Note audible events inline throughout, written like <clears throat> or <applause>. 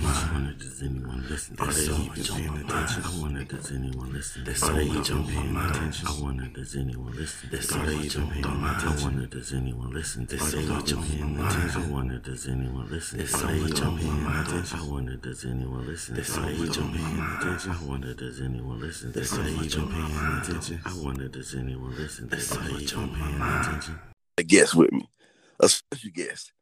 I wonder does anyone listen? Are they even paying attention? I wonder does anyone listen? Are they even paying attention? I wonder does anyone listen? Are they even paying attention? I wonder does anyone listen? Are they even paying attention? I wonder does anyone listen? Are they even paying attention? I wonder does anyone listen? Are they even paying attention? I wonder does anyone listen? Are they even paying attention? I wonder does anyone listen? Are they even paying attention? A guest with me, a special guest.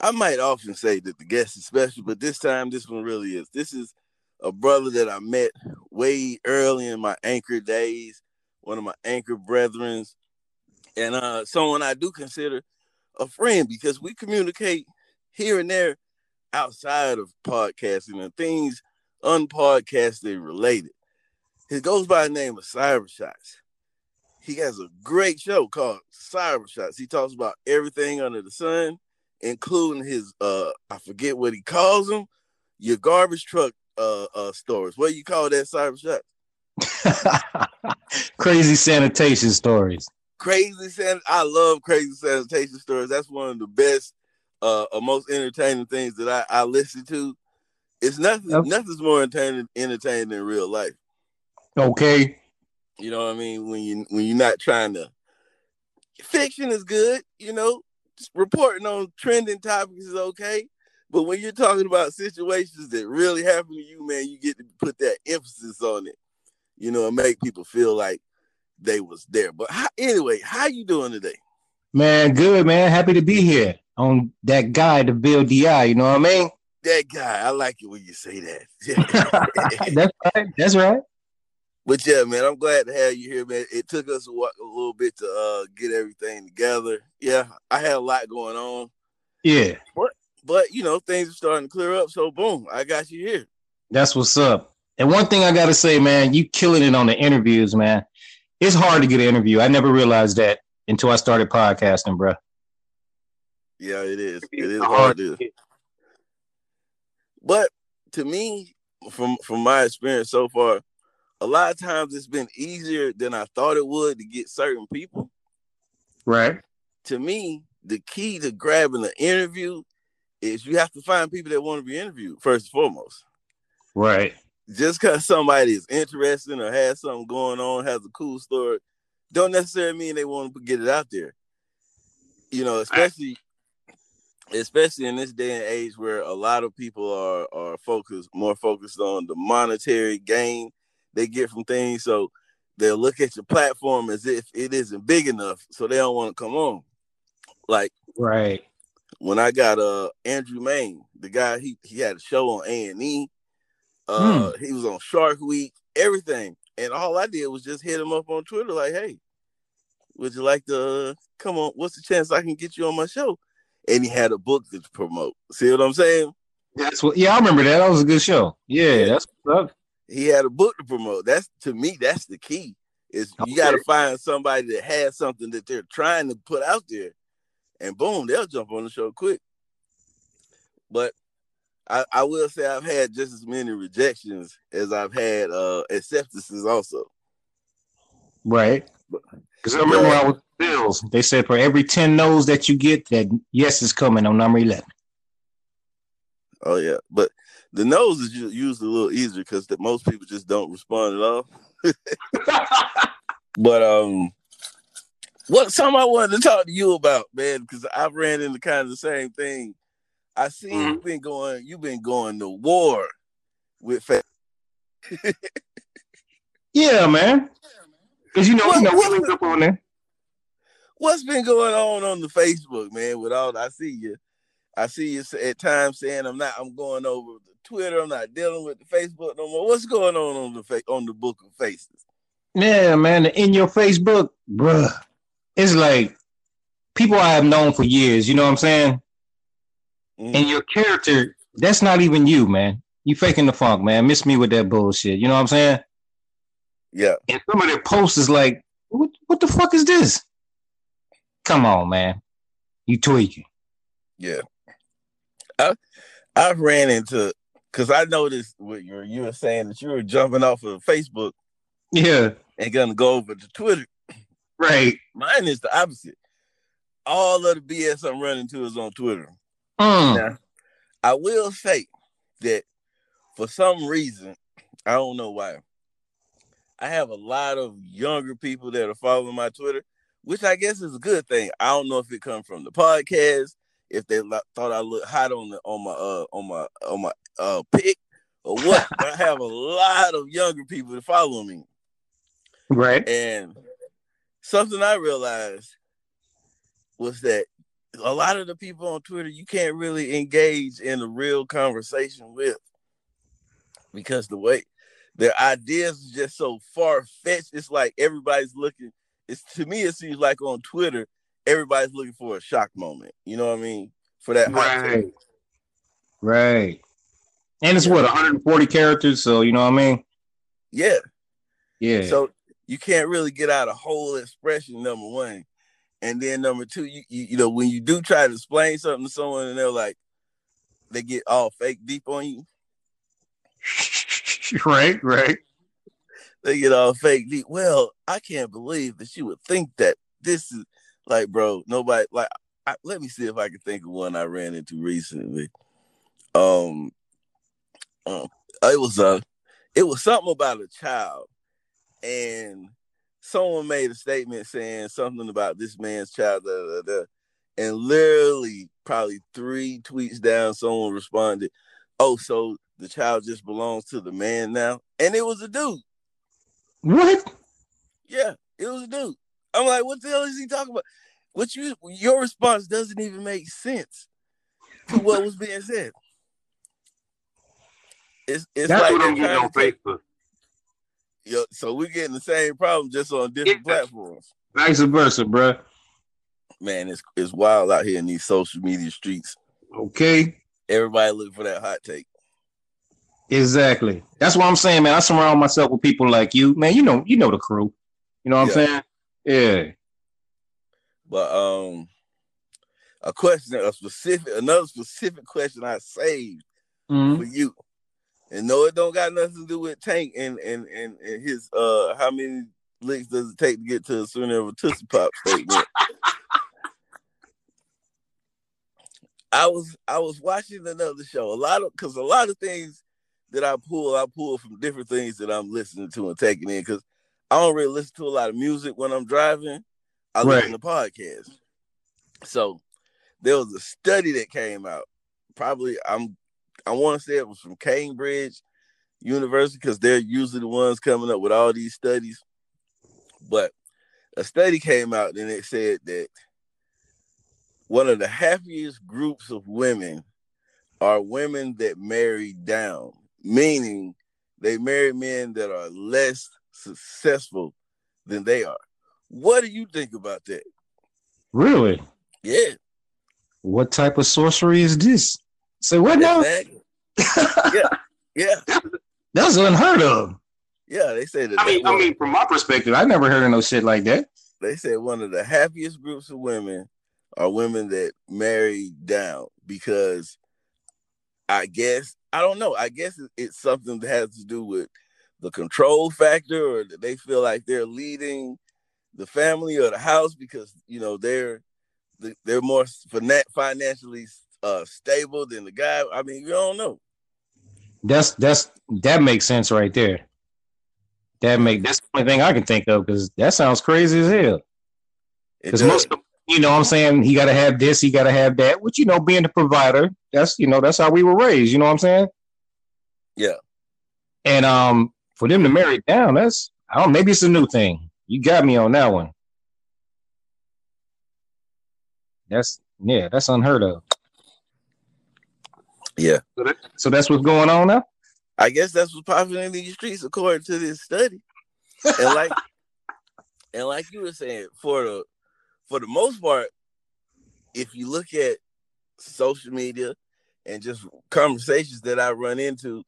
I might often say that the guest is special, but this time this one really is. This is a brother that I met way early in my anchor days, one of my anchor brethrens, and uh, someone I do consider a friend because we communicate here and there outside of podcasting and things unpodcasted related. He goes by the name of Cyber Shots. He has a great show called Cyber Shots. He talks about everything under the sun including his uh I forget what he calls them, your garbage truck uh uh stories. What do you call that cyber shot? <laughs> crazy sanitation stories. Crazy san I love crazy sanitation stories. That's one of the best uh or most entertaining things that I, I listen to. It's nothing nothing's more entertaining entertaining than real life. Okay. You know what I mean? When you when you're not trying to fiction is good, you know, reporting on trending topics is okay. But when you're talking about situations that really happen to you, man, you get to put that emphasis on it, you know, and make people feel like they was there. But how, anyway, how you doing today? Man, good, man. Happy to be here on that guy, the Bill Di. You know what I mean? That guy. I like it when you say that. <laughs> <laughs> That's right. That's right. But yeah, man, I'm glad to have you here, man. It took us a, a little bit to uh, get everything together. Yeah, I had a lot going on. Yeah, but but you know things are starting to clear up. So boom, I got you here. That's what's up. And one thing I gotta say, man, you killing it on the interviews, man. It's hard to get an interview. I never realized that until I started podcasting, bro. Yeah, it is. It is hard to. But to me, from from my experience so far, a lot of times it's been easier than I thought it would to get certain people. Right. To me, the key to grabbing the interview is you have to find people that want to be interviewed first and foremost. Right. Just because somebody is interesting or has something going on, has a cool story, don't necessarily mean they want to get it out there. You know, especially especially in this day and age where a lot of people are are focused more focused on the monetary gain they get from things. So they'll look at your platform as if it isn't big enough, so they don't want to come on. Like right when I got uh Andrew Mayne, the guy he he had a show on A and E. Uh, hmm. he was on Shark Week, everything, and all I did was just hit him up on Twitter, like, "Hey, would you like to uh, come on? What's the chance I can get you on my show?" And he had a book to promote. See what I'm saying? That's what. Yeah, I remember that. That was a good show. Yeah, that's what's up he had a book to promote. That's to me, that's the key. Is okay. you got to find somebody that has something that they're trying to put out there, and boom, they'll jump on the show quick. But I, I will say I've had just as many rejections as I've had uh acceptances also. Right. Because I remember I was Bills, they said for every 10 no's that you get, that yes is coming on number 11. Oh, yeah. But the nose is usually a little easier because most people just don't respond at all. <laughs> but um, what something I wanted to talk to you about, man, because I've ran into kind of the same thing. I see mm-hmm. you've been going, you've been going to war with. Fa- <laughs> yeah, man. Because you know, what, you know what, up on there. What's been going on on the Facebook, man? With all I see you, I see you at times saying I'm not. I'm going over Twitter. I'm not dealing with the Facebook no more. What's going on on the fa- on the Book of Faces? Yeah, man. In your Facebook, bruh, it's like people I have known for years. You know what I'm saying? Mm. And your character, that's not even you, man. You faking the funk, man. Miss me with that bullshit. You know what I'm saying? Yeah. And some of their posts is like, what, what the fuck is this? Come on, man. You tweaking. Yeah. I I've ran into because I noticed what you were, you were saying that you were jumping off of Facebook. Yeah. And gonna go over to Twitter. Right. Mine is the opposite. All of the BS I'm running to is on Twitter. Mm. Now, I will say that for some reason, I don't know why. I have a lot of younger people that are following my Twitter, which I guess is a good thing. I don't know if it comes from the podcast, if they thought I looked hot on the on my uh on my on my uh pick or what. <laughs> I have a lot of younger people that follow me. Right. And something I realized was that a lot of the people on Twitter you can't really engage in a real conversation with because the way their ideas are just so far fetched. It's like everybody's looking. It's to me, it seems like on Twitter, everybody's looking for a shock moment. You know what I mean? For that right, right. And it's what 140 characters, so you know what I mean? Yeah, yeah. So you can't really get out a whole expression. Number one, and then number two, you, you you know when you do try to explain something to someone and they're like, they get all fake deep on you. <laughs> right, right. They get all fake deep. Well, I can't believe that you would think that this is like, bro. Nobody like. I, let me see if I can think of one I ran into recently. Um, um it was a, uh, it was something about a child, and someone made a statement saying something about this man's child, da, da, da, and literally probably three tweets down, someone responded, "Oh, so the child just belongs to the man now, and it was a dude. What? Yeah, it was a dude. I'm like, what the hell is he talking about? What you your response doesn't even make sense to what was being said. It's it's That's like what I'm getting on Facebook. Yo, so we're getting the same problem just on different yeah. platforms. Vice versa, bro. Man, it's it's wild out here in these social media streets. Okay. Everybody looking for that hot take. Exactly. That's what I'm saying, man. I surround myself with people like you, man. You know, you know the crew. You know what yeah. I'm saying? Yeah. But um, a question, a specific, another specific question I saved mm-hmm. for you, and no, it don't got nothing to do with Tank and and and, and his uh, how many licks does it take to get to a sooner of a Tootsie Pop statement? <laughs> I was I was watching another show. A lot of because a lot of things that I pull, I pull from different things that I'm listening to and taking in because I don't really listen to a lot of music when I'm driving. I right. listen to podcasts. So there was a study that came out. Probably I'm I want to say it was from Cambridge University because they're usually the ones coming up with all these studies. But a study came out and it said that one of the happiest groups of women are women that marry down meaning they marry men that are less successful than they are. What do you think about that? Really? Yeah. What type of sorcery is this? Say what now? yeah, yeah. <laughs> That's unheard of. Yeah, they say that. I mean, I mean, from my perspective, I never heard of no shit like that. They said one of the happiest groups of women are women that marry down because I guess I don't know. I guess it's something that has to do with the control factor, or they feel like they're leading the family or the house because you know they're they're more financially uh, stable than the guy. I mean, you don't know. That's that's that makes sense right there. That make that's the only thing I can think of because that sounds crazy as hell. Because most of you know what I'm saying? He got to have this, he got to have that, which, you know, being the provider, that's, you know, that's how we were raised. You know what I'm saying? Yeah. And um, for them to marry down, that's, I don't maybe it's a new thing. You got me on that one. That's, yeah, that's unheard of. Yeah. So, that, so that's what's going on now? I guess that's what's popping in these streets according to this study. And like, <laughs> and like you were saying, for the for the most part, if you look at social media and just conversations that I run into,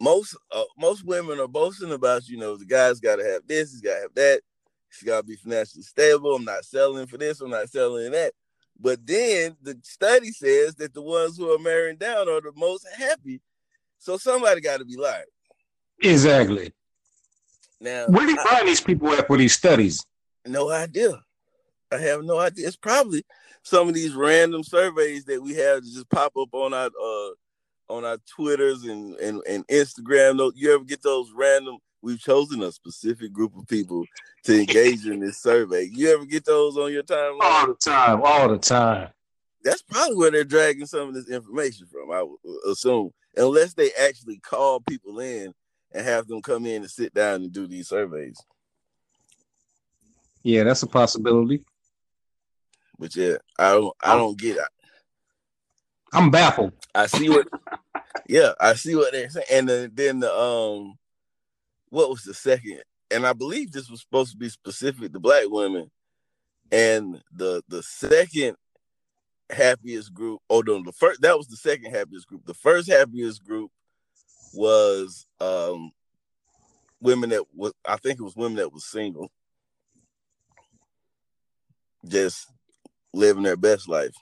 most uh, most women are boasting about, you know, the guy's got to have this, he's got to have that, he's got to be financially stable. I'm not selling for this, I'm not selling that. But then the study says that the ones who are marrying down are the most happy. So somebody got to be lying. Exactly. Now, where do you find these people at for these studies? No idea. I have no idea. It's probably some of these random surveys that we have to just pop up on our uh on our Twitters and and, and Instagram. You ever get those random? We've chosen a specific group of people to engage in this survey. You ever get those on your timeline? All the time, all the time. That's probably where they're dragging some of this information from. I would assume, unless they actually call people in and have them come in and sit down and do these surveys. Yeah, that's a possibility. But yeah, I don't I don't get it. I'm baffled. I see what yeah, I see what they're saying. And then, then the um what was the second? And I believe this was supposed to be specific to black women. And the the second happiest group, oh no, the first that was the second happiest group. The first happiest group was um women that was I think it was women that was single. Just living their best life.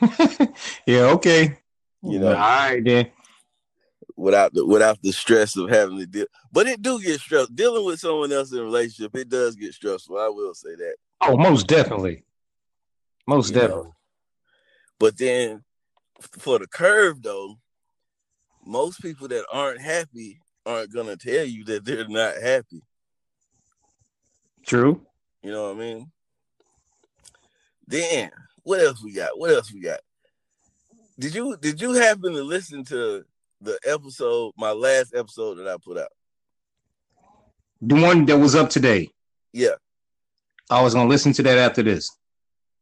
<laughs> yeah, okay. You know, all right then. Without the without the stress of having to deal, but it do get stressful. Dealing with someone else in a relationship, it does get stressful. I will say that. Oh, most definitely, most you definitely. Know? But then, for the curve though, most people that aren't happy aren't gonna tell you that they're not happy. True. You know what I mean? Then what else we got? What else we got? Did you did you happen to listen to the episode, my last episode that I put out? The one that was up today. Yeah. I was gonna listen to that after this.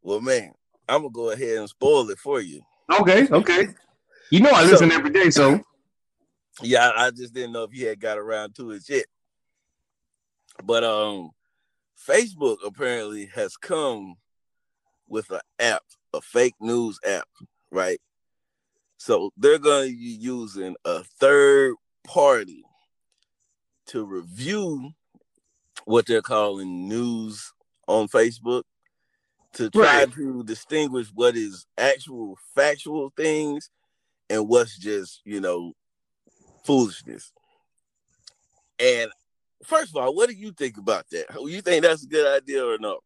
Well, man, I'm gonna go ahead and spoil it for you. Okay, okay. You know I listen so, every day, so yeah, I just didn't know if you had got around to it yet. But um, Facebook apparently has come with an app, a fake news app, right? So they're going to be using a third party to review what they're calling news on Facebook to try right. to distinguish what is actual factual things and what's just, you know, foolishness. And first of all, what do you think about that? You think that's a good idea or no?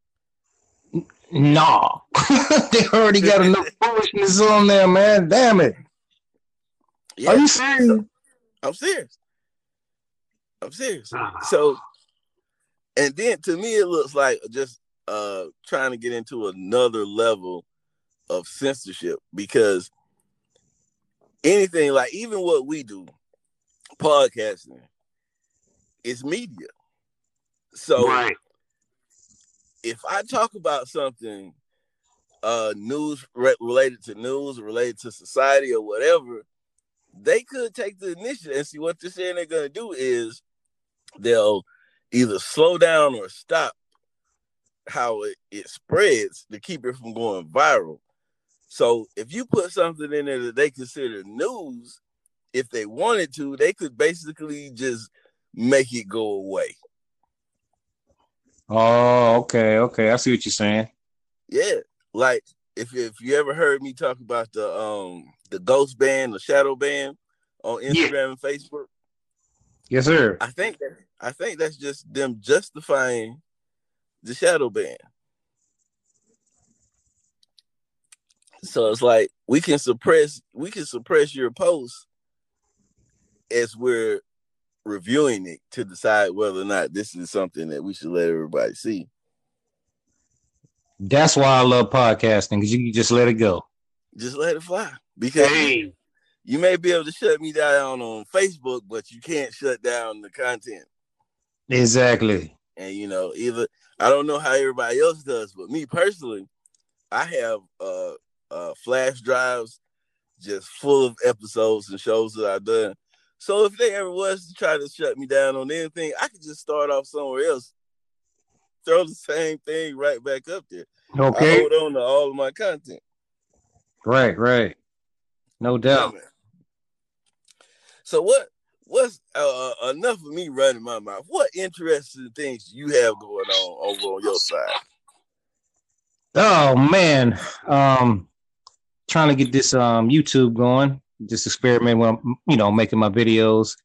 Nah, <laughs> they already got enough foolishness on there, man. Damn it. Yeah, Are you serious? I'm serious. I'm serious. Ah. So, and then to me, it looks like just uh trying to get into another level of censorship because anything like even what we do, podcasting, is media. So right if I talk about something uh news re- related to news related to society or whatever, they could take the initiative and see what they're saying they're gonna do is they'll either slow down or stop how it, it spreads to keep it from going viral. So if you put something in there that they consider news, if they wanted to, they could basically just make it go away. Oh, okay, okay. I see what you're saying. Yeah, like if if you ever heard me talk about the um the ghost ban, the shadow ban on Instagram yeah. and Facebook. Yes, sir. I think that I think that's just them justifying the shadow ban. So it's like we can suppress we can suppress your post as we're reviewing it to decide whether or not this is something that we should let everybody see. That's why I love podcasting because you can just let it go. Just let it fly. Because hey. you may be able to shut me down on Facebook, but you can't shut down the content. Exactly. And you know, either I don't know how everybody else does, but me personally, I have uh uh flash drives just full of episodes and shows that I've done so if they ever was to try to shut me down on anything, I could just start off somewhere else, throw the same thing right back up there. Okay. I hold on to all of my content. Right, right. No doubt. Yeah, so what? What's uh, uh, enough of me running my mouth? What interesting things you have going on over on your side? Oh man, um, trying to get this um YouTube going just experiment when I'm, you know, making my videos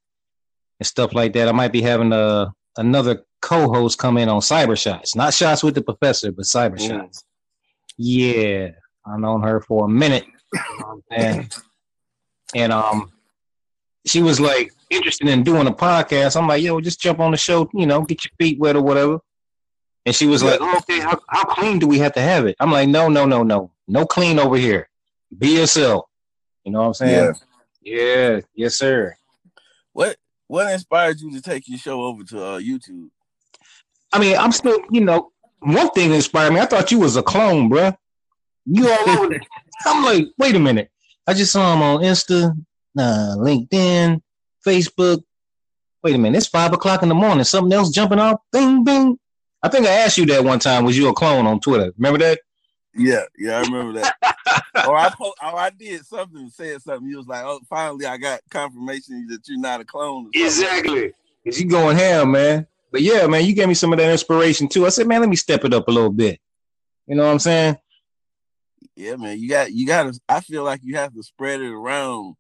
and stuff like that. I might be having a another co-host come in on Cyber Shots, not Shots with the Professor, but Cyber mm. Shots. Yeah, I've known her for a minute. and and um, she was like interested in doing a podcast. I'm like, yo, just jump on the show, you know, get your feet wet or whatever. And she was like, oh, okay, how, how clean do we have to have it? I'm like, no, no, no, no, no clean over here. Be yourself. You know what I'm saying? Yeah, yeah yes, sir. What what inspired you to take your show over to uh, YouTube? I mean, I'm still, you know, one thing inspired me. I thought you was a clone, bro. You all over. <laughs> I'm like, wait a minute. I just saw him on Insta, uh, LinkedIn, Facebook. Wait a minute, it's five o'clock in the morning. Something else jumping off. Bing, bing. I think I asked you that one time. Was you a clone on Twitter? Remember that? Yeah, yeah, I remember that. <laughs> or I po- or I did something, said something. You was like, "Oh, finally, I got confirmation that you're not a clone." Exactly. Cause you going ham, man. But yeah, man, you gave me some of that inspiration too. I said, man, let me step it up a little bit. You know what I'm saying? Yeah, man. You got you got to. I feel like you have to spread it around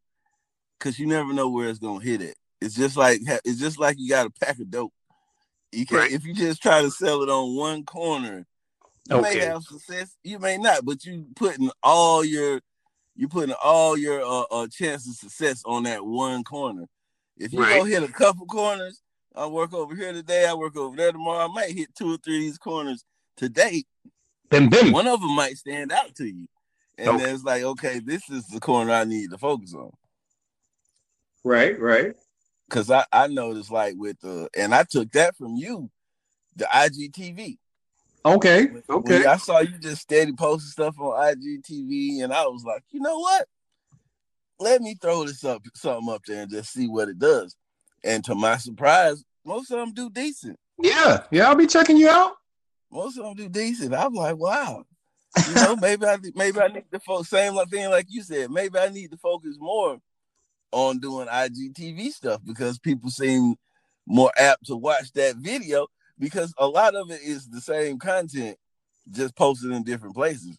because you never know where it's gonna hit it. It's just like it's just like you got a pack of dope. You can right. if you just try to sell it on one corner, you okay. may have success. You may not, but you putting all your you putting all your uh, uh chances of success on that one corner. If you right. go hit a couple corners, I work over here today, I work over there tomorrow. I might hit two or three of these corners today. Then, then. one of them might stand out to you, and okay. then it's like, okay, this is the corner I need to focus on. Right, right. Because I I noticed like with the and I took that from you, the IGTV. Okay. Okay. When I saw you just steady posting stuff on IGTV, and I was like, you know what? Let me throw this up, something up there, and just see what it does. And to my surprise, most of them do decent. Yeah, yeah, I'll be checking you out. Most of them do decent. I'm like, wow. You know, <laughs> maybe I maybe I need to focus. Same thing like you said. Maybe I need to focus more on doing IGTV stuff because people seem more apt to watch that video because a lot of it is the same content, just posted in different places.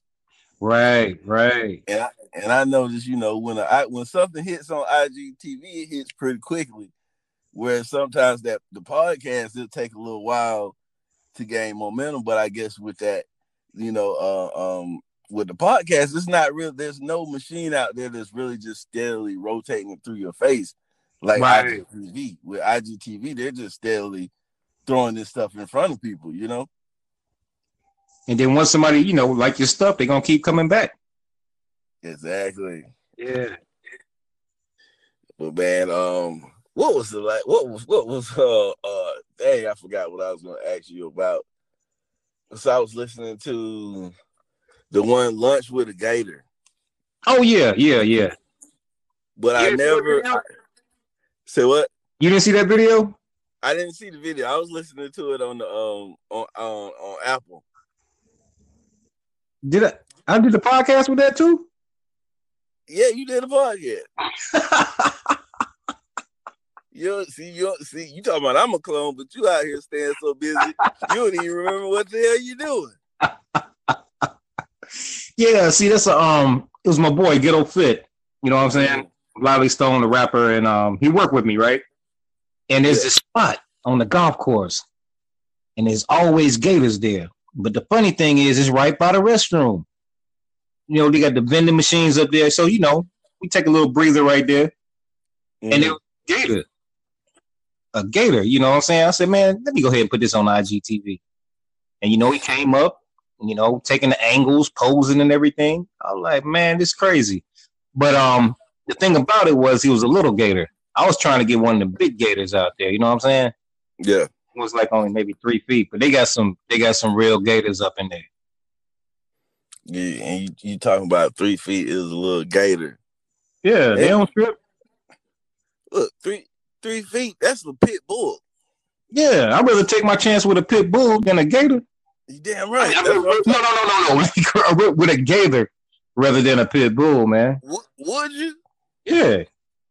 Right, right. And I, and I notice, you know, when I when something hits on IGTV, it hits pretty quickly. Where sometimes that the podcast it'll take a little while to gain momentum, but I guess with that, you know, uh, um, with the podcast, it's not real. There's no machine out there that's really just steadily rotating through your face like right. IGTV. With IGTV, they're just steadily throwing this stuff in front of people, you know. And then once somebody, you know, like your stuff, they're gonna keep coming back. Exactly. Yeah. But man, um, what was the like? What was what was uh uh? Hey, I forgot what I was gonna ask you about. So I was listening to the one lunch with a gator. Oh yeah, yeah, yeah. But you I never I, say what? You didn't see that video? I didn't see the video. I was listening to it on the um on on, on Apple. Did I? I did the podcast with that too. Yeah, you did a podcast. <laughs> you see, you see, you talking about I'm a clone, but you out here staying so busy, you don't even remember what the hell you doing. <laughs> yeah, see, that's a um, it was my boy Ghetto Fit. You know what I'm saying? Lively Stone, the rapper, and um, he worked with me, right? And there's this spot on the golf course, and there's always gators there. But the funny thing is, it's right by the restroom. You know, they got the vending machines up there, so you know, we take a little breather right there, mm-hmm. and it was gator, a gator. You know what I'm saying? I said, man, let me go ahead and put this on IGTV. And you know, he came up, you know, taking the angles, posing and everything. I was like, man, this crazy. But um, the thing about it was he was a little gator. I was trying to get one of the big gators out there. You know what I'm saying? Yeah. It was like only maybe three feet, but they got some. They got some real gators up in there. Yeah, and you, you talking about three feet is a little gator. Yeah, they, they don't trip. Look, three three feet. That's the pit bull. Yeah, I'd rather take my chance with a pit bull than a gator. You damn right. I mean, no, no, no, no, no. <laughs> with a gator rather than a pit bull, man. W- would you? Yeah.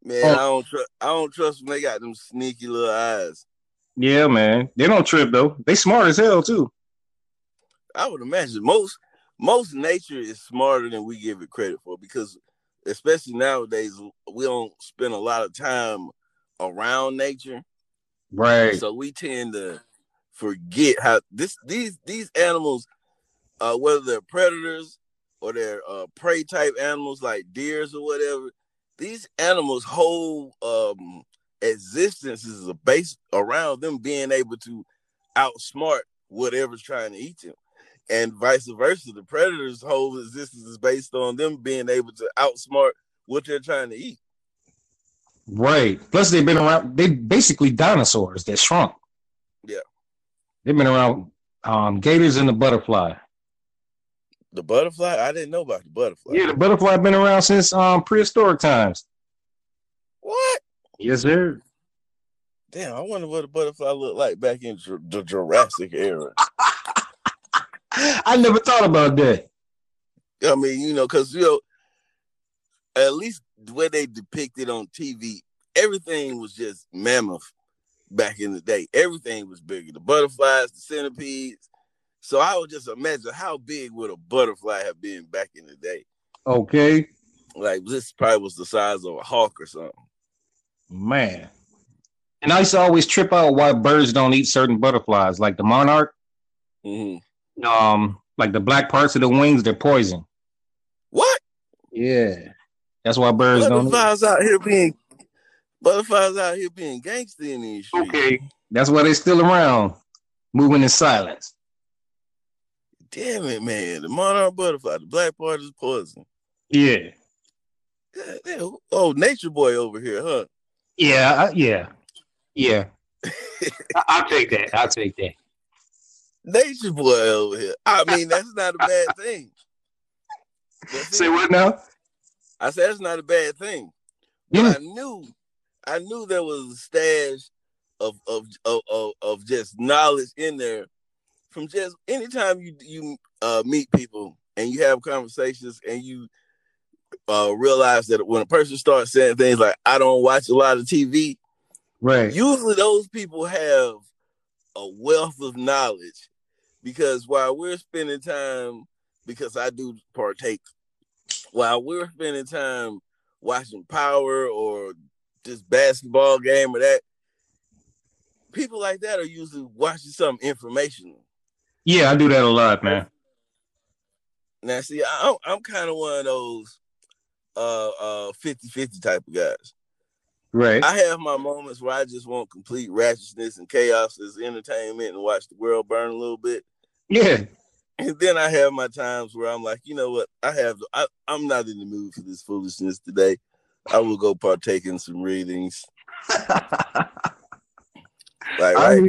Man, oh. I don't trust. I don't trust when they got them sneaky little eyes. Yeah, man. They don't trip though. They smart as hell too. I would imagine most most nature is smarter than we give it credit for because especially nowadays we don't spend a lot of time around nature. Right. So we tend to forget how this these these animals uh whether they're predators or they're uh prey type animals like deers or whatever these animals' whole um, existence is based around them being able to outsmart whatever's trying to eat them. And vice versa, the predator's whole existence is based on them being able to outsmart what they're trying to eat. Right. Plus, they've been around. They basically dinosaurs that shrunk. Yeah. They've been around. Um, gators and the butterfly. The butterfly? I didn't know about the butterfly. Yeah, the butterfly been around since um prehistoric times. What? Yes, sir. Damn, I wonder what a butterfly looked like back in the Jurassic era. <laughs> I never thought about that. I mean, you know, because you know, at least the way they depicted on TV, everything was just mammoth back in the day. Everything was bigger. The butterflies, the centipedes. So I would just imagine how big would a butterfly have been back in the day. Okay. Like this probably was the size of a hawk or something. Man. And I used to always trip out why birds don't eat certain butterflies, like the monarch. Mm-hmm. Um, like the black parts of the wings, they're poison. What? Yeah. That's why birds butterflies don't. Butterflies out here being butterflies out here being gangster in these streets. Okay. That's why they're still around, moving in silence. Damn it, man. The monarch butterfly, the black part is poison. Yeah. Oh, nature boy over here, huh? Yeah, yeah. Yeah. <laughs> I'll take that. I'll take that. Nature boy over here. I mean, that's not a bad <laughs> thing. Say what now? I said that's not a bad thing. Yeah. I knew, I knew there was a stash of of of of, of just knowledge in there from just anytime you you uh, meet people and you have conversations and you uh, realize that when a person starts saying things like "I don't watch a lot of TV," right? Usually, those people have a wealth of knowledge because while we're spending time, because I do partake, while we're spending time watching Power or this basketball game or that, people like that are usually watching something informational. Yeah, I do that a lot, man. Now, see, I'm, I'm kind of one of those uh uh 50-50 type of guys. Right. I have my moments where I just want complete ratchetness and chaos as entertainment and watch the world burn a little bit. Yeah. And then I have my times where I'm like, you know what? I have I, I'm not in the mood for this foolishness today. I will go partake in some readings. <laughs> like right, all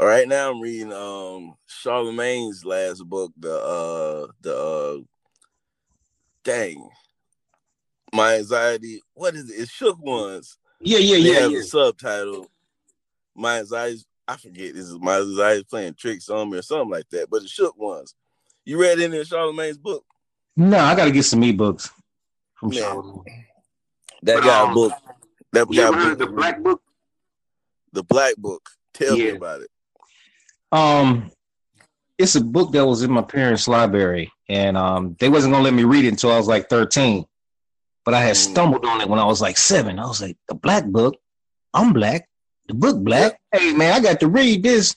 right now I'm reading um Charlamagne's last book, the uh the uh dang my anxiety. What is it? It's shook ones. Yeah, yeah, they yeah. Have yeah. a subtitle. My anxiety. I forget. This is my anxiety playing tricks on me or something like that. But it shook ones. You read any of Charlamagne's book? No, I got to get some ebooks from Man, Charlemagne. That guy um, book. That guy book. The black book. The black book. Tell yeah. me about it. Um, it's a book that was in my parents' library, and um, they wasn't gonna let me read it until I was like thirteen. But I had mm. stumbled on it when I was like seven. I was like, the black book. I'm black. The book black. Hey man, I got to read this.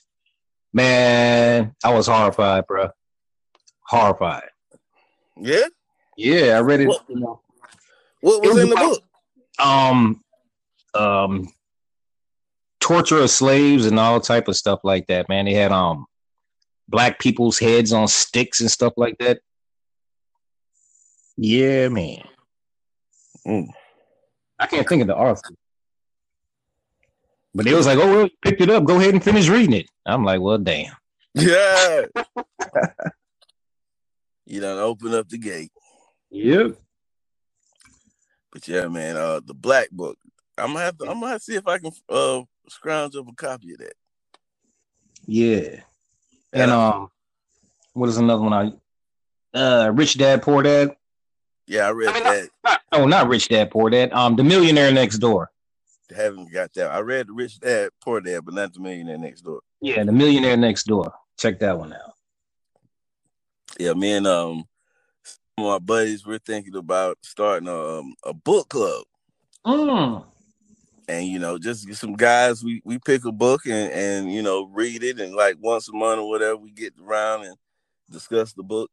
Man, I was horrified, bro. Horrified. Yeah. Yeah, I read it. What, what was, was in the book? Um, um, torture of slaves and all type of stuff like that. Man, they had um black people's heads on sticks and stuff like that. Yeah, man. Mm. I can't think of the author. But they was like, oh, well, picked it up. Go ahead and finish reading it. I'm like, well, damn. Yeah. <laughs> you don't open up the gate. Yep. But yeah, man, uh the black book. I'm gonna have to I'm gonna have to see if I can uh scrounge up a copy of that. Yeah. And um what is another one I uh Rich Dad Poor Dad? Yeah, I read I mean, that. Not, not, oh, not Rich Dad Poor Dad. Um, The Millionaire Next Door. haven't got that. I read Rich Dad Poor Dad, but not The Millionaire Next Door. Yeah, The Millionaire Next Door. Check that one out. Yeah, me and um some of my buddies we're thinking about starting a um, a book club. Mm. And you know, just get some guys. We we pick a book and and you know read it, and like once a month or whatever, we get around and discuss the book.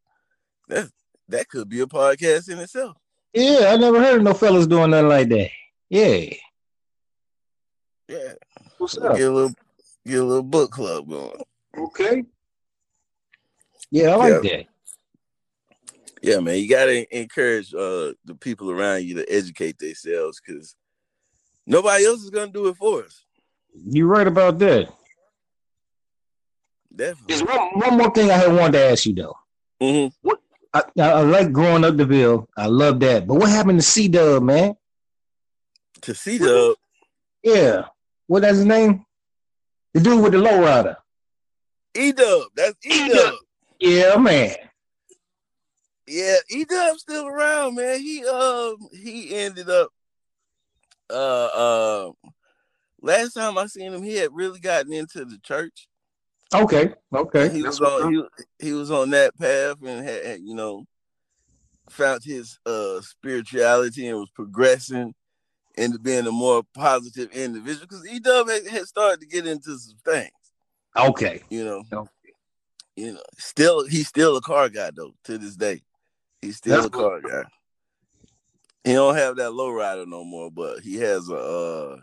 That's that could be a podcast in itself. Yeah, I never heard of no fellas doing nothing like that. Yeah. Yeah. What's Get a little get a little book club going. Okay. Yeah, I like that. Yeah, man, you gotta encourage uh the people around you to educate themselves because nobody else is gonna do it for us. You're right about that. Definitely. There's one, one more thing I had wanted to ask you though. hmm What I, I, I like growing up the bill. I love that. But what happened to C Dub, man? To C Dub. Yeah. What that's his name? The dude with the lowrider. E Dub, that's E Dub. Yeah, man. Yeah, E Dub's still around, man. He um he ended up uh uh last time I seen him, he had really gotten into the church. Okay. Okay. he That's was on he, he was on that path and had, had, you know found his uh spirituality and was progressing into being a more positive individual because E Dub had, had started to get into some things, okay. you know. Okay. You know, still he's still a car guy though to this day. He's still That's a car guy. He don't have that low rider no more, but he has a uh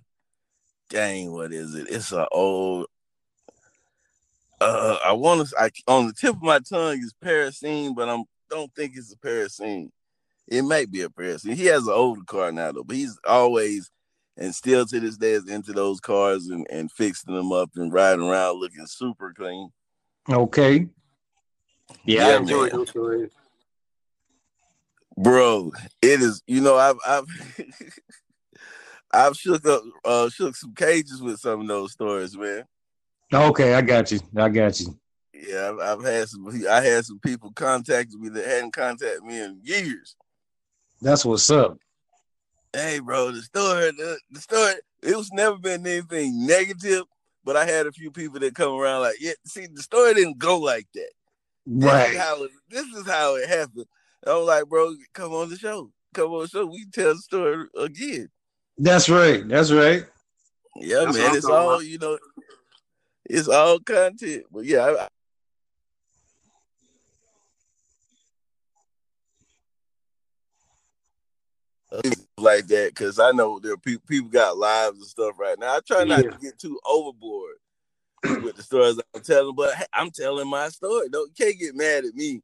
dang, what is it? It's an old uh I want to I on the tip of my tongue is Parisienne, but I'm don't think it's a Parisienne. It might be a Parisienne. He has an older car now though, but he's always and still to this day is into those cars and, and fixing them up and riding around looking super clean. Okay. Yeah, Yeah, I enjoy man. those stories. Bro, it is you know, I've I've <laughs> I've shook up uh shook some cages with some of those stories, man. Okay, I got you. I got you. Yeah, I've, I've had some. I had some people contact me that hadn't contacted me in years. That's what's up. Hey, bro, the story, the, the story. It was never been anything negative, but I had a few people that come around like, yeah, see, the story didn't go like that. This is Right. how it, this is how it happened. I was like, bro, come on the show. Come on the show. We can tell the story again. That's right. That's right. Yeah, That's man. It's all about. you know. It's all content. But yeah, I, I- like that because I know there are people people got lives and stuff right now. I try not Yeah. to get too overboard with the stories I'm telling, but hey, I'm telling my story. Don't you can't get mad at me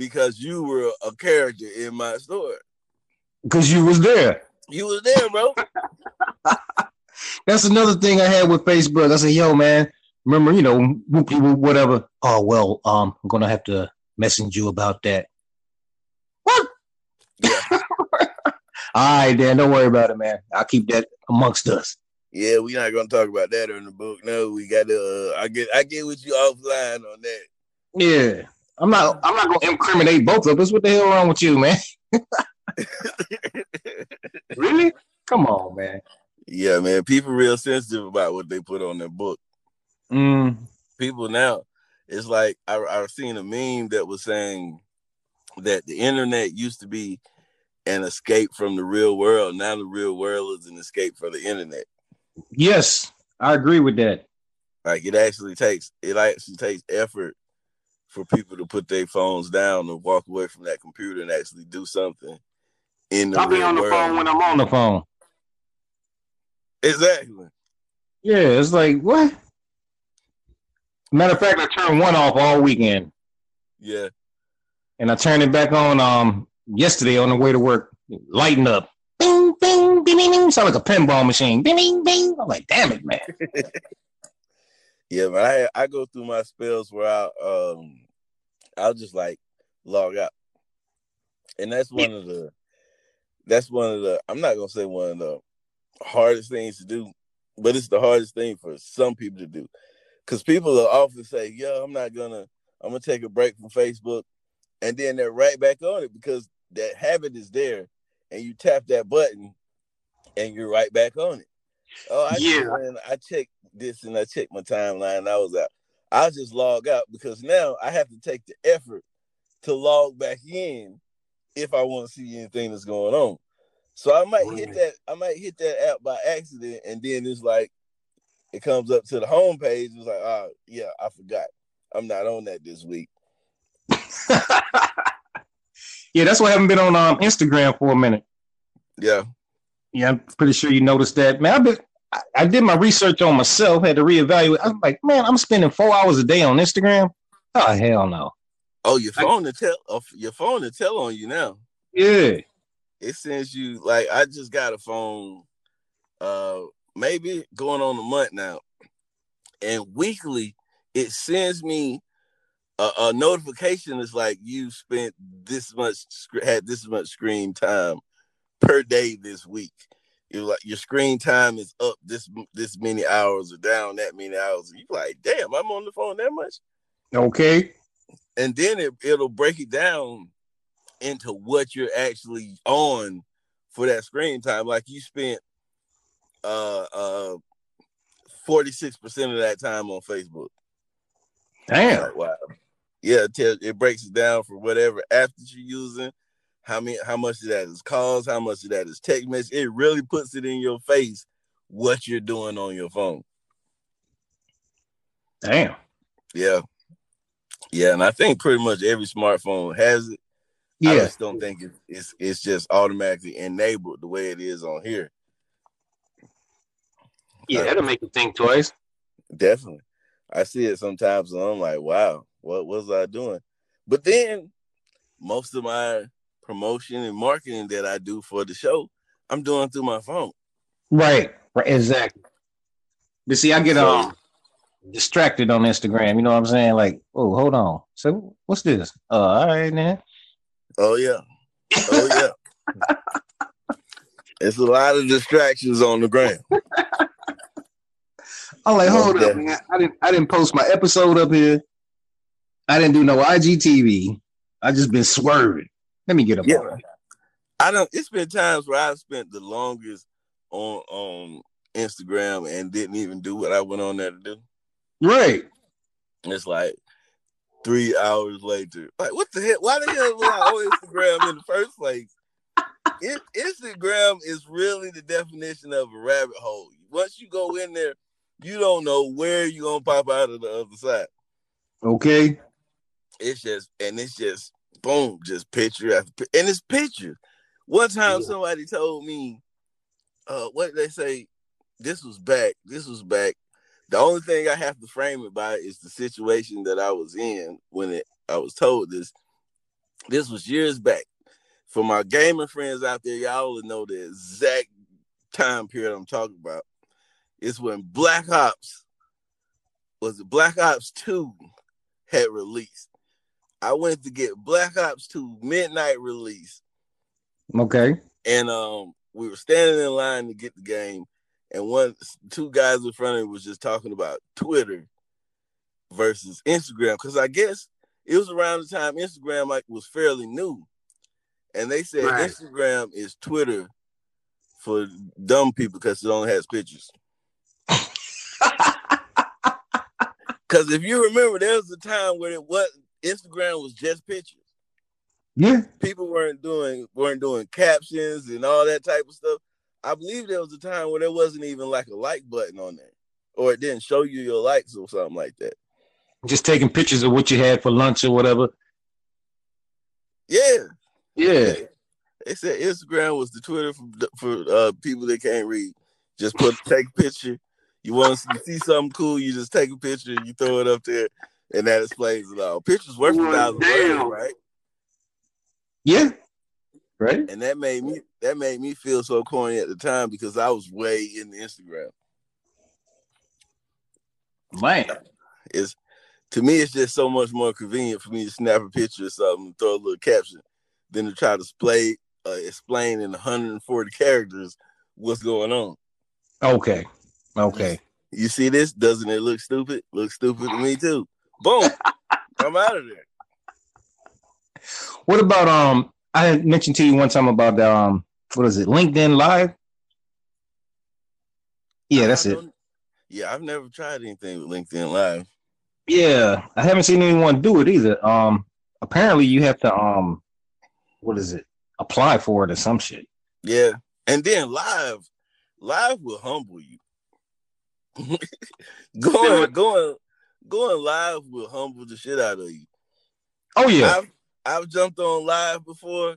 because you were a character in my story. Because you was there. You was there, bro. <laughs> That's another thing I had with Facebook. I said, yo, man, remember, you know, whoop, whoop, whatever. Oh, well, um, I'm gonna have to message you about that. What? Yeah. <laughs> All right, Dan, don't worry about it, man. I'll keep that amongst us. Yeah, we're not gonna talk about that in the book. No, we got to. Uh, I get, I get with you offline on that. Yeah. I'm not I'm not gonna incriminate both of us. What the hell wrong with you, man? <laughs> Really? Come on, man. yeah, man. People real sensitive about what they put on their book. Mm, People now, it's like I I seen a meme that was saying that the internet used to be an escape from the real world. Now the real world is an escape for the internet. yes, I agree with that. Like it actually takes it actually takes effort for people to put their phones down and walk away from that computer and actually do something in the I'll be on the world. phone when I'm on the phone. Exactly. Yeah, it's like what? Matter of fact, I turned one off all weekend, Yeah. and I turned it back on um yesterday on the way to work. Lighting up, bing, bing, bing, bing, bing. Sound like a pinball machine. Bing, bing, bing. I'm like, damn it, man. <laughs> Yeah, but I I go through my spells where I um I'll just like log out. And that's one of the that's one of the I'm not gonna say one of the hardest things to do, but it's the hardest thing for some people to do. Cause people will often say, Yo, I'm not gonna I'm gonna take a break from Facebook, and then they're right back on it because that habit is there and you tap that button and you're right back on it. Oh, I Yeah. just, I checked this and I checked my timeline I was out. I'll just log out because now I have to take the effort to log back in if I want to see anything that's going on. So I might hit that, I might hit that app by accident, and then it's like it comes up to the home page. It's like, oh yeah, I forgot. I'm not on that this week. <laughs> yeah, that's why I haven't been on um Instagram for a minute. Yeah. Yeah, I'm pretty sure you noticed that. Man, I've been I, I did my research on myself, had to reevaluate. I'm like, man, I'm spending four hours a day on Instagram. Oh hell no. Oh, your phone to tell oh, your phone to tell on you now. Yeah. It sends you like I just got a phone uh maybe going on a month now. And weekly it sends me a, a notification is like you spent this much had this much screen time per day this week. You're like your screen time is up this this many hours or down that many hours. You like, damn, I'm on the phone that much. Okay. And then it, it'll break it down into what you're actually on for that screen time. Like you spent uh uh 46% of that time on Facebook. Damn. Like, wow. Yeah, it, it breaks it down for whatever app that you're using, how many how much of that is calls, how much of that is text message. It really puts it in your face what you're doing on your phone. Damn. Yeah. Yeah, and I think pretty much every smartphone has it. Yeah. I just don't think it, it's it's just automatically enabled the way it is on here. Yeah, uh, that'll make you think twice. Definitely. I see it sometimes and I'm like, wow, what was I doing? But then most of my promotion and marketing that I do for the show, I'm doing through my phone. Right. Right. Exactly. But see, I get so, um distracted on Instagram. You know what I'm saying? Like, oh, hold on. So what's this? Uh, all right, man. Oh yeah. Oh yeah. <laughs> it's a lot of distractions on the gram. <laughs> I'm like, hold up, man. I didn't I didn't post my episode up here. I didn't do no IGTV. I just been swerving. Let me get up. Yeah. I don't it's been times where I've spent the longest on on Instagram and didn't even do what I went on there to do. Right. It's like three hours later. Like, what the hell? Why the hell was I on Instagram in the first place? It, Instagram is really the definition of a rabbit hole. Once you go in there, you don't know where you're gonna pop out of the other side. Okay. It's just and it's just boom, just picture after picture. And it's pictures. One time yeah. somebody told me, uh, what did they say? This was back. This was back the only thing I have to frame it by is the situation that I was in when it, I was told this. This was years back. For my gaming friends out there, y'all will know the exact time period I'm talking about. It's when Black Ops was it Black Ops 2 had released. I went to get Black Ops 2 midnight release. Okay. And um we were standing in line to get the game and one two guys in front of me was just talking about Twitter versus Instagram because I guess it was around the time Instagram like was fairly new, and they said right. Instagram is Twitter for dumb people because it only has pictures. <laughs> Because if you remember, there was a time where it was Instagram was just pictures. Yeah, people weren't doing weren't doing captions and all that type of stuff. I believe there was a time where there wasn't even like a like button on there, or it didn't show you your likes or something like that. Just taking pictures of what you had for lunch or whatever. Yeah, yeah. They said Instagram was the Twitter for for uh, people that can't read. Just put take a picture. You want to see something cool, you just take a picture, you throw it up there, and that explains it all. Pictures worth a thousand words, right? Yeah, right? And that made me that made me feel so corny at the time because I was way in the Instagram. Man, it's to me it's just so much more convenient for me to snap a picture or something, and throw a little caption, than to try to display uh, explain in 140 characters what's going on. Okay, okay. You see this? Doesn't it look stupid? Looks stupid to me too. Boom, I'm out of there. What about um I mentioned to you one time about the um what is it, LinkedIn Live? Yeah, that's it. Yeah, I've never tried anything with LinkedIn Live. Yeah, I haven't seen anyone do it either. Um, apparently you have to um, what is it? Apply for it or some shit. Yeah, and then live, live will humble you. <laughs> going, going, going live will humble the shit out of you. Oh yeah, I've, I've jumped on live before,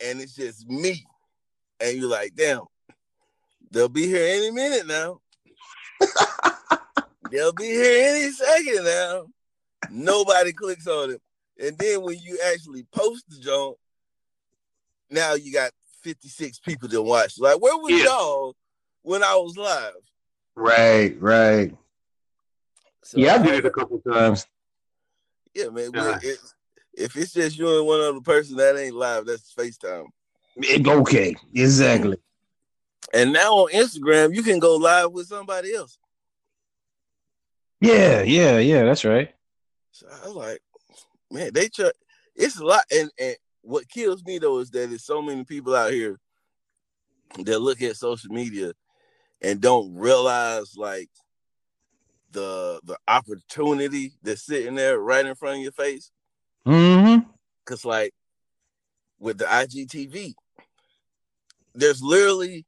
and it's just me. and you're like, damn, they'll be here any minute now. <laughs> they'll be here any second now. Nobody clicks on it. And then when you actually post the joint, now you got 56 people to watch. Like, where was yeah. y'all when I was live? Right, right. So yeah, I did it a couple times. Yeah, man. Uh, it, if it's just you and one other person, that ain't live. That's FaceTime. It, okay, exactly. And now on Instagram, you can go live with somebody else. Yeah, yeah, yeah. That's right. So I was like, man, they try. It's a lot, and and what kills me though is that there's so many people out here that look at social media and don't realize like the the opportunity that's sitting there right in front of your face. Mm-hmm. Cause like with the IGTV, there's literally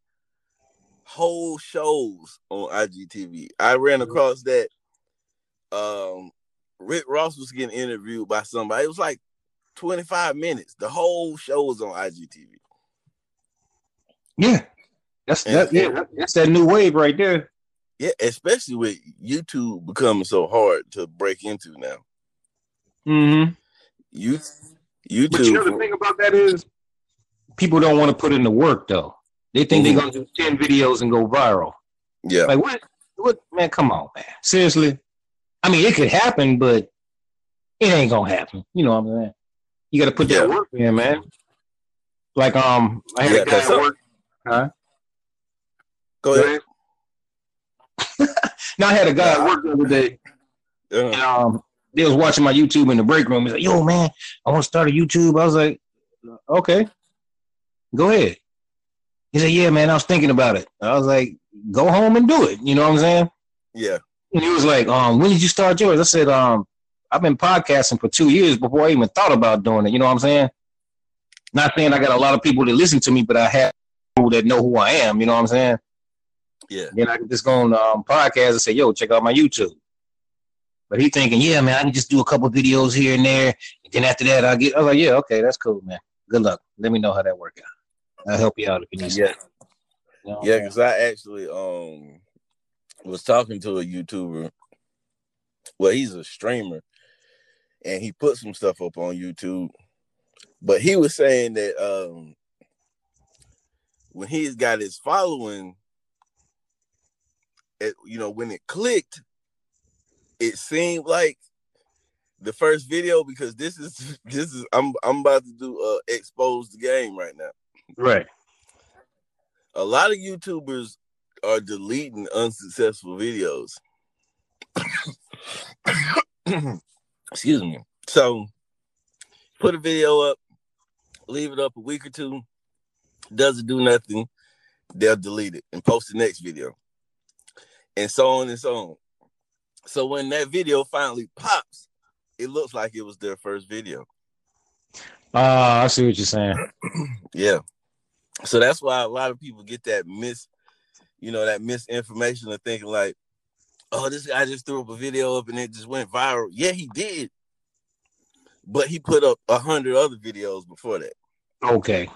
whole shows on IGTV. I ran mm-hmm. across that um Rick Ross was getting interviewed by somebody. It was like 25 minutes. The whole show was on IGTV. Yeah. That's and, that, yeah, that's that new wave right there. Yeah, especially with YouTube becoming so hard to break into now. Mm-hmm. You YouTube. But you know the thing about that is people don't want to put in the work though. They think mm-hmm. they're gonna do 10 videos and go viral. Yeah. Like what what man, come on, man. Seriously. I mean it could happen, but it ain't gonna happen. You know what I'm saying? You gotta put yeah. that work in, man. Like um I had yeah, a guy at work. Huh? Go ahead. Now I had a guy at work the other day. And, um, they was watching my YouTube in the break room. He's like, "Yo, man, I want to start a YouTube." I was like, "Okay, go ahead." He said, "Yeah, man, I was thinking about it." I was like, "Go home and do it." You know what I'm saying? Yeah. And he was like, "Um, when did you start yours?" I said, "Um, I've been podcasting for two years before I even thought about doing it." You know what I'm saying? Not saying I got a lot of people that listen to me, but I have people that know who I am. You know what I'm saying? Yeah. Then I can just go on um, podcast and say, yo, check out my YouTube. But he thinking, yeah, man, I can just do a couple videos here and there. And then after that, I get, I was like, yeah, okay, that's cool, man. Good luck. Let me know how that work out. I'll help you out if you need yeah. You know, yeah, because I actually um was talking to a YouTuber. Well, he's a streamer, and he put some stuff up on YouTube. But he was saying that um when he's got his following, it, you know, when it clicked, it seemed like the first video because this is <laughs> this is I'm I'm about to do uh expose the game right now. Right. A lot of YouTubers are deleting unsuccessful videos. <coughs> Excuse me. So put a video up, leave it up a week or two, doesn't do nothing, they'll delete it and post the next video and so on and so on. So when that video finally pops, it looks like it was their first video. Ah, uh, I see what you're saying. <clears throat> yeah. So that's why a lot of people get that mis, you know, that misinformation of thinking like, oh, this guy just threw up a video up and it just went viral. Yeah, he did. But he put up a hundred other videos before that. Okay.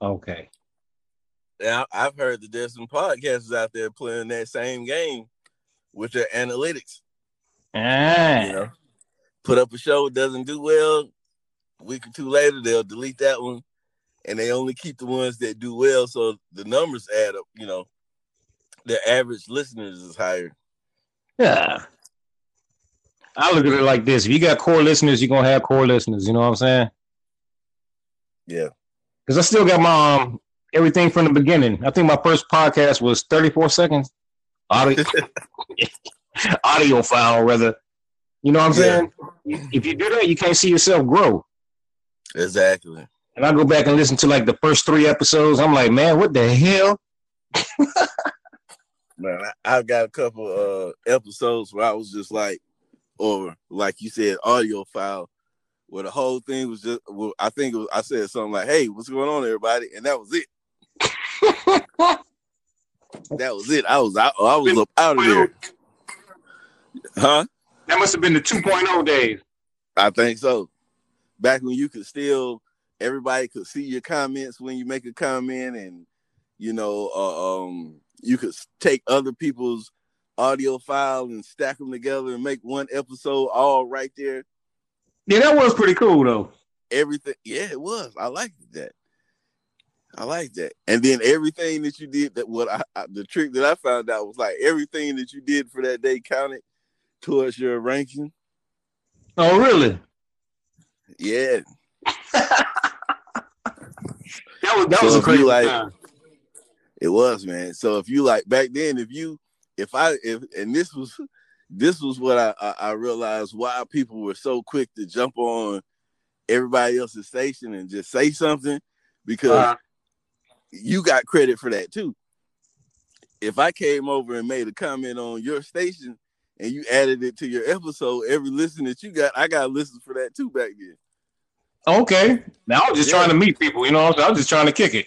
Okay. Now I've heard that there's some podcasters out there playing that same game with their analytics. Ah. You know, put up a show doesn't do well. A week or two later, they'll delete that one, and they only keep the ones that do well, so the numbers add up. You know, their average listeners is higher. Yeah. I look at it like this: if you got core listeners, you're gonna have core listeners. You know what I'm saying? Yeah. Because I still got my um, everything from the beginning. I think my first podcast was 34 seconds. Audio, <laughs> audio file, rather. You know what I'm yeah. saying? If you do that, you can't see yourself grow. Exactly. And I go back and listen to like the first three episodes. I'm like, man, what the hell? <laughs> man, I, have got a couple uh episodes where I was just like, or like you said, audio file, where the whole thing was just. Well, I think was, I said something like, "Hey, what's going on, everybody?" and that was it <laughs> that was it. I was out. I was up out of there. Huh? That must have been the 2.0 days. I think so. Back when you could still, everybody could see your comments when you make a comment, and You know, uh, um, you could take other people's audio file and stack them together and make one episode all right there. Yeah, that was pretty cool though. Everything, yeah, it was. I liked that. I like that. And then everything that you did, that what I, I, the trick that I found out was like everything that you did for that day counted towards your ranking. Oh, really? Yeah. <laughs> that was that so was a crazy like, time. It was, man. So if you like back then, if you if I if and this was this was what I I, I realized why people were so quick to jump on everybody else's station and just say something because uh-huh. You got credit for that too. If I came over and made a comment on your station and you added it to your episode, every listen that you got, I got listen for that too back then. Okay. Now I was just yeah. trying to meet people, you know. I was just trying to kick it.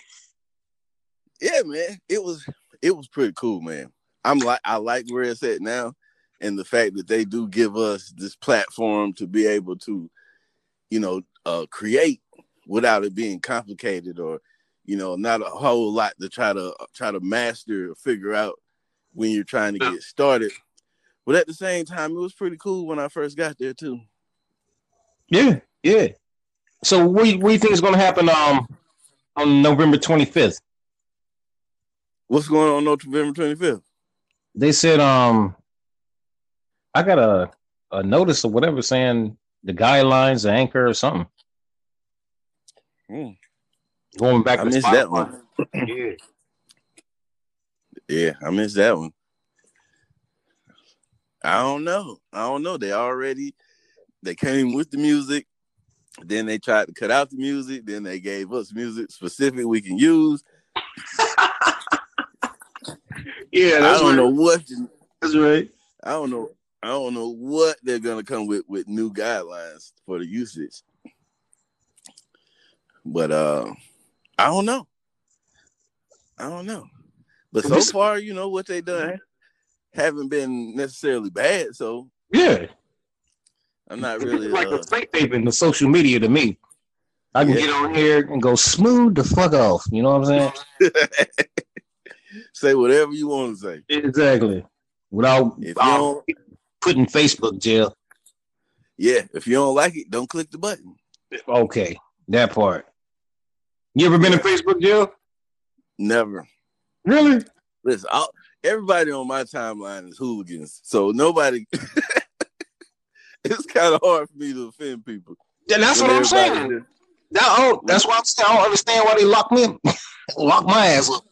Yeah, man. It was it was pretty cool, man. I'm like I like where it's at now, and the fact that they do give us this platform to be able to, you know, uh, create without it being complicated or, you know, not a whole lot to try to try to master or figure out when you're trying to get started. But at the same time, it was pretty cool when I first got there too. Yeah, yeah. So what, what do you think is going to happen um on November 25th? What's going on on November 25th? They said um I got a a notice or whatever saying the guidelines, the anchor or something. Hmm. Going back I missed that one. yeah. Yeah, I missed that one. I don't know. I don't know. They already they came with the music. Then they tried to cut out the music. Then they gave us music specific we can use. <laughs> yeah, I don't right. know what. That's right. I don't know. I don't know what they're gonna come with with new guidelines for the usage. But uh I don't know. I don't know. But so far, you know what they done haven't been necessarily bad. So yeah, I'm not really like uh, the fake taping the social media to me. I can yeah. get on here and go smooth the fuck off. You know what I'm saying? <laughs> say whatever you want to say. Exactly. Without putting Facebook jail. Yeah, if you don't like it, don't click the button. Okay, that part. You ever been in Facebook jail? Never. Really? Listen, I'll, everybody on my timeline is hooligans, so nobody. <laughs> it's kind of hard for me to offend people. Yeah, that's what I'm saying. That, oh, that's why I'm saying I don't understand why they lock me, <laughs> lock my ass up.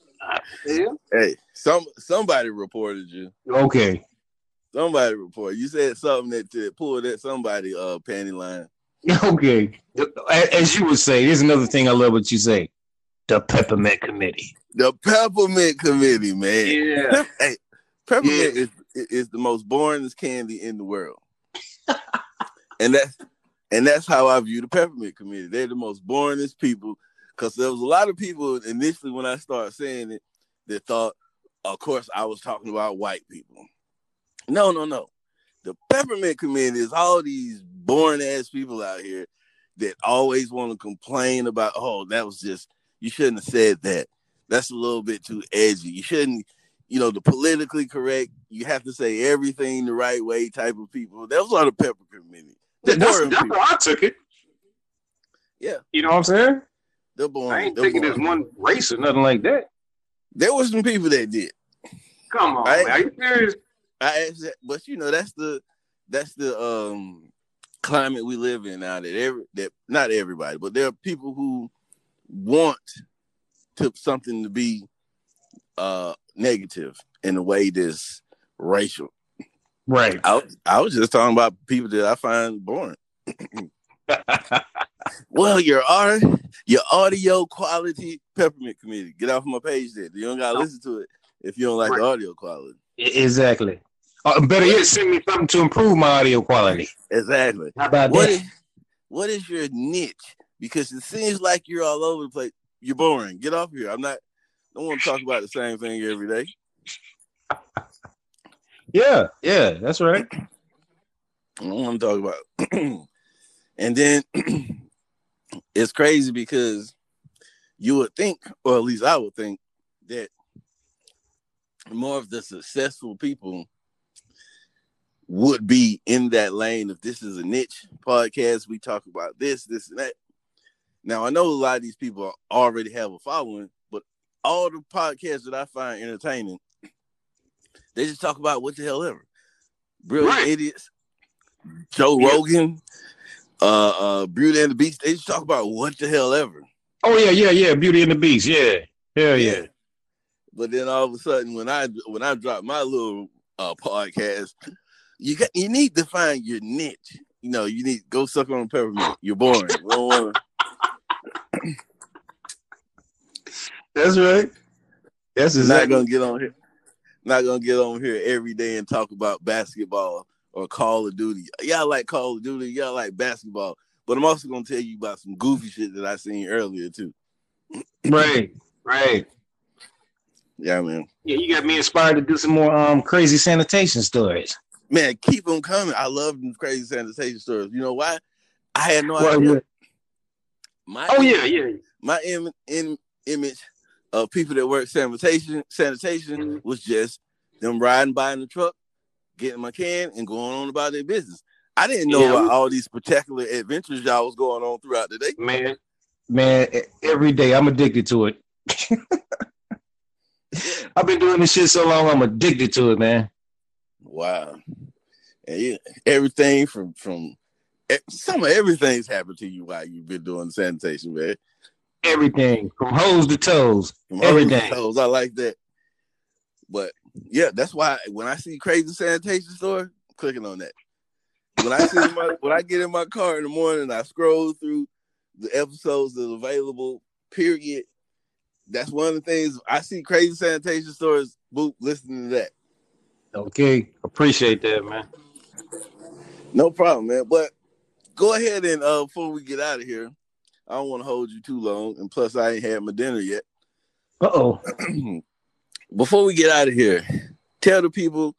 Hey, some somebody reported you. Okay. Somebody reported. You said something that to pull that somebody uh panty line. <laughs> Okay. As you would say, here's another thing I love what you say. The peppermint committee. The peppermint committee, man. Yeah. <laughs> hey, peppermint yeah. is is the most boringest candy in the world. <laughs> and that's and that's how I view the peppermint committee. They're the most boringest people because there was a lot of people initially when I started saying it that thought, of course, I was talking about white people. No, no, no. The peppermint committee is all these boring ass people out here that always want to complain about, oh, that was just you shouldn't have said that. That's a little bit too edgy. You shouldn't, you know, the politically correct, you have to say everything the right way type of people. That was on the pepper committee. That's, that's how I took it. Yeah. You know what I'm saying? They're boring. I ain't They're thinking there's one race or nothing like that. There was some people that did. Come on, I, man. Are you serious? I asked that, but you know, that's the that's the um climate we live in now that every that not everybody, but there are people who want to something to be uh negative in a way that's racial. Right. I, I was just talking about people that I find boring. <laughs> well, your art, your audio quality peppermint committee. Get off my page there. You don't gotta listen to it if you don't like right. the audio quality. Exactly. Uh, better yet, send me something to improve my audio quality. Exactly. How about what that? Is, what is your niche? Because it seems like you're all over the place. You're boring. Get off here. I'm not. I don't want to talk about the same thing every day. Yeah, yeah, that's right. I don't want to talk about. <clears throat> and then <clears throat> it's crazy because you would think, or at least I would think, that more of the successful people would be in that lane if this is a niche podcast. We talk about this, this, and that. Now I know a lot of these people already have a following, but all the podcasts that I find entertaining, they just talk about what the hell ever. Brilliant right. idiots, Joe yeah. Rogan, uh uh Beauty and the Beast, they just talk about what the hell ever. Oh yeah, yeah, yeah, Beauty and the Beast, yeah. Hell yeah. yeah. But then all of a sudden when I when I drop my little uh podcast, you got you need to find your niche. You know, you need go suck on a peppermint. You're boring. wanna... <laughs> That's right. That's exactly. not gonna get on here. Not gonna get on here every day and talk about basketball or Call of Duty. Y'all like Call of Duty. Y'all like basketball. But I'm also gonna tell you about some goofy shit that I seen earlier too. right. Right. Yeah, man. Yeah, you got me inspired to do some more um crazy sanitation stories man, keep them coming. I love them crazy sanitation stories. You know why? I had no well, idea. My oh yeah, yeah. My Im- in, image of people that work sanitation sanitation mm-hmm. was just them riding by in the truck, getting my can, and going on about their business. I didn't know yeah, about all these particular adventures y'all was going on throughout the day. Man, man, every day I'm addicted to it. <laughs> I've been doing this shit so long, I'm addicted to it, man. Wow. And everything from from some of everything's happened to you while you've been doing sanitation, man. Everything from hose to toes. From everything. To toes. I like that. But yeah, that's why when I see crazy sanitation store, I'm clicking on that. When I see my when I get in my car in the morning, I scroll through the episodes that are available. Period. That's one of the things I see. Crazy sanitation stores. Boop, listening to that. Okay, appreciate that, man. No problem, man. But go ahead and uh before we get out of here, I don't want to hold you too long, and plus I ain't had my dinner yet. Uh oh. <clears throat> before we get out of here, tell the people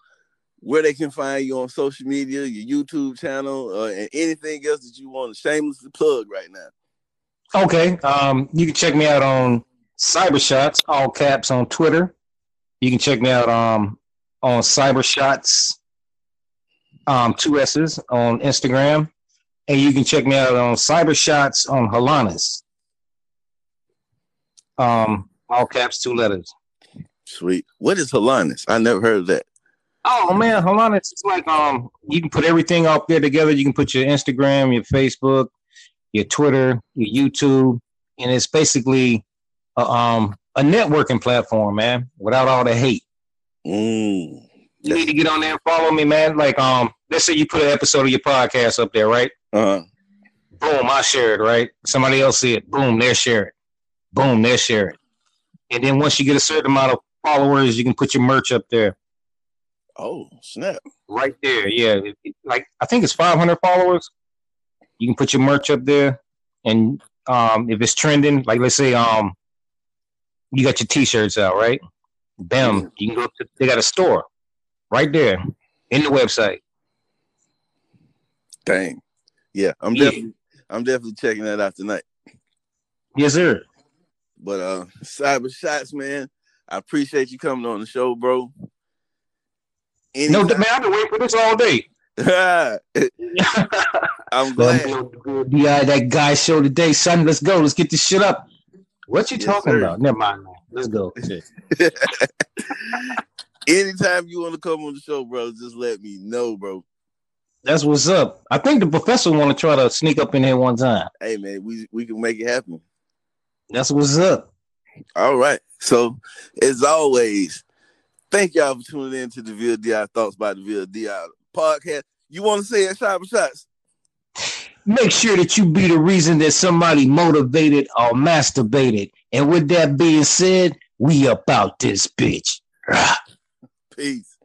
where they can find you on social media, your YouTube channel, uh, and anything else that you want to shamelessly plug right now. Okay. Um, you can check me out on Cybershots, all caps on Twitter. You can check me out um on Cybershots, um, two S's on Instagram. And you can check me out on Cyber Shots on Halanas. Um, all caps, two letters. Sweet. What is Halanas? I never heard of that. Oh man, Halanas is like um you can put everything up there together. You can put your Instagram, your Facebook, your Twitter, your YouTube, and it's basically a, um a networking platform, man, without all the hate. Mm. You need to get on there and follow me, man. Like, um, let's say you put an episode of your podcast up there, right? Uh-huh. Boom, I share it, right? Somebody else see it. Boom, they share it. Boom, they share it. And then once you get a certain amount of followers, you can put your merch up there. Oh, snap. Right there, yeah. Like I think it's 500 followers. You can put your merch up there, and um, if it's trending, like let's say um, you got your T-shirts out, right? Bam, you can go up to. They got a store right there in the website. Dang. Yeah, I'm yeah. definitely I'm definitely checking that out tonight. Yes, sir. But uh cyber shots, man. I appreciate you coming on the show, bro. Anytime. No, man, I've been waiting for this all day. <laughs> I'm glad. Yeah, that guy show today, son. Let's go. Let's get this shit up. What you yes, talking sir. about? Never mind. Let's go. <laughs> <laughs> Anytime you want to come on the show, bro, just let me know, bro. That's what's up. I think the professor want to try to sneak up in here one time. Hey man, we we can make it happen. That's what's up. All right. So as always, thank y'all for tuning in to the VLDI Thoughts by the VLDI podcast. You want to say it, Cyber Shots? Make sure that you be the reason that somebody motivated or masturbated. And with that being said, we about this bitch. Peace.